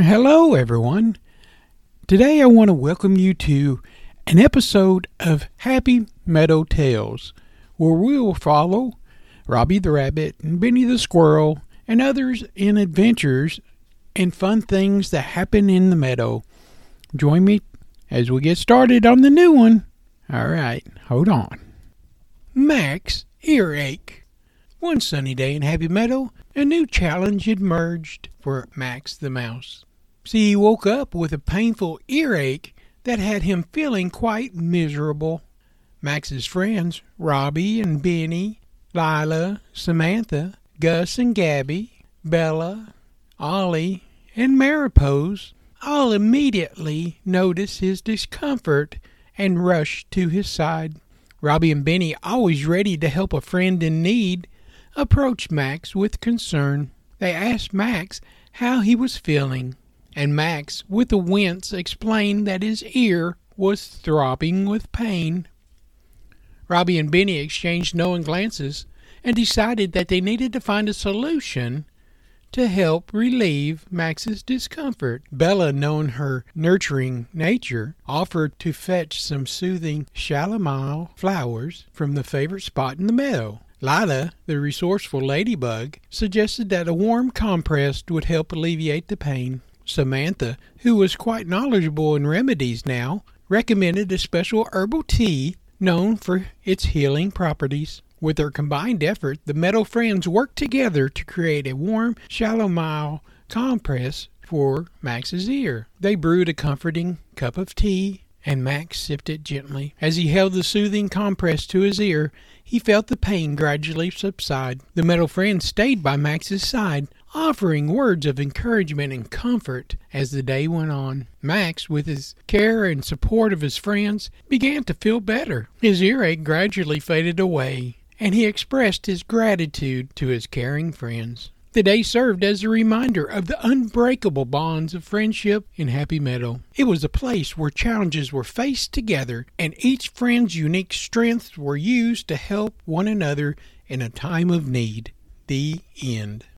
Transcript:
Hello, everyone. Today I want to welcome you to an episode of Happy Meadow Tales, where we will follow Robbie the Rabbit and Benny the Squirrel and others in adventures and fun things that happen in the meadow. Join me as we get started on the new one. All right, hold on. Max Earache. One sunny day in Happy Meadow, a new challenge emerged for Max the Mouse. See, he woke up with a painful earache that had him feeling quite miserable. Max's friends, Robbie and Benny, Lila, Samantha, Gus and Gabby, Bella, Ollie, and Maripose, all immediately noticed his discomfort and rushed to his side. Robbie and Benny, always ready to help a friend in need, approached Max with concern. They asked Max how he was feeling, and Max, with a wince, explained that his ear was throbbing with pain. Robbie and Benny exchanged knowing glances and decided that they needed to find a solution to help relieve Max's discomfort. Bella, knowing her nurturing nature, offered to fetch some soothing chamomile flowers from the favorite spot in the meadow. Lila, the resourceful ladybug, suggested that a warm compress would help alleviate the pain. Samantha, who was quite knowledgeable in remedies now, recommended a special herbal tea known for its healing properties. With their combined effort, the metal friends worked together to create a warm chamomile compress for Max's ear. They brewed a comforting cup of tea, and Max sipped it gently. As he held the soothing compress to his ear, he felt the pain gradually subside. The metal friends stayed by Max's side, offering words of encouragement and comfort as the day went on. Max, with his care and support of his friends, began to feel better. His earache gradually faded away, and he expressed his gratitude to his caring friends. The day served as a reminder of the unbreakable bonds of friendship in Happy Meadow. It was a place where challenges were faced together and each friend's unique strengths were used to help one another in a time of need. The end.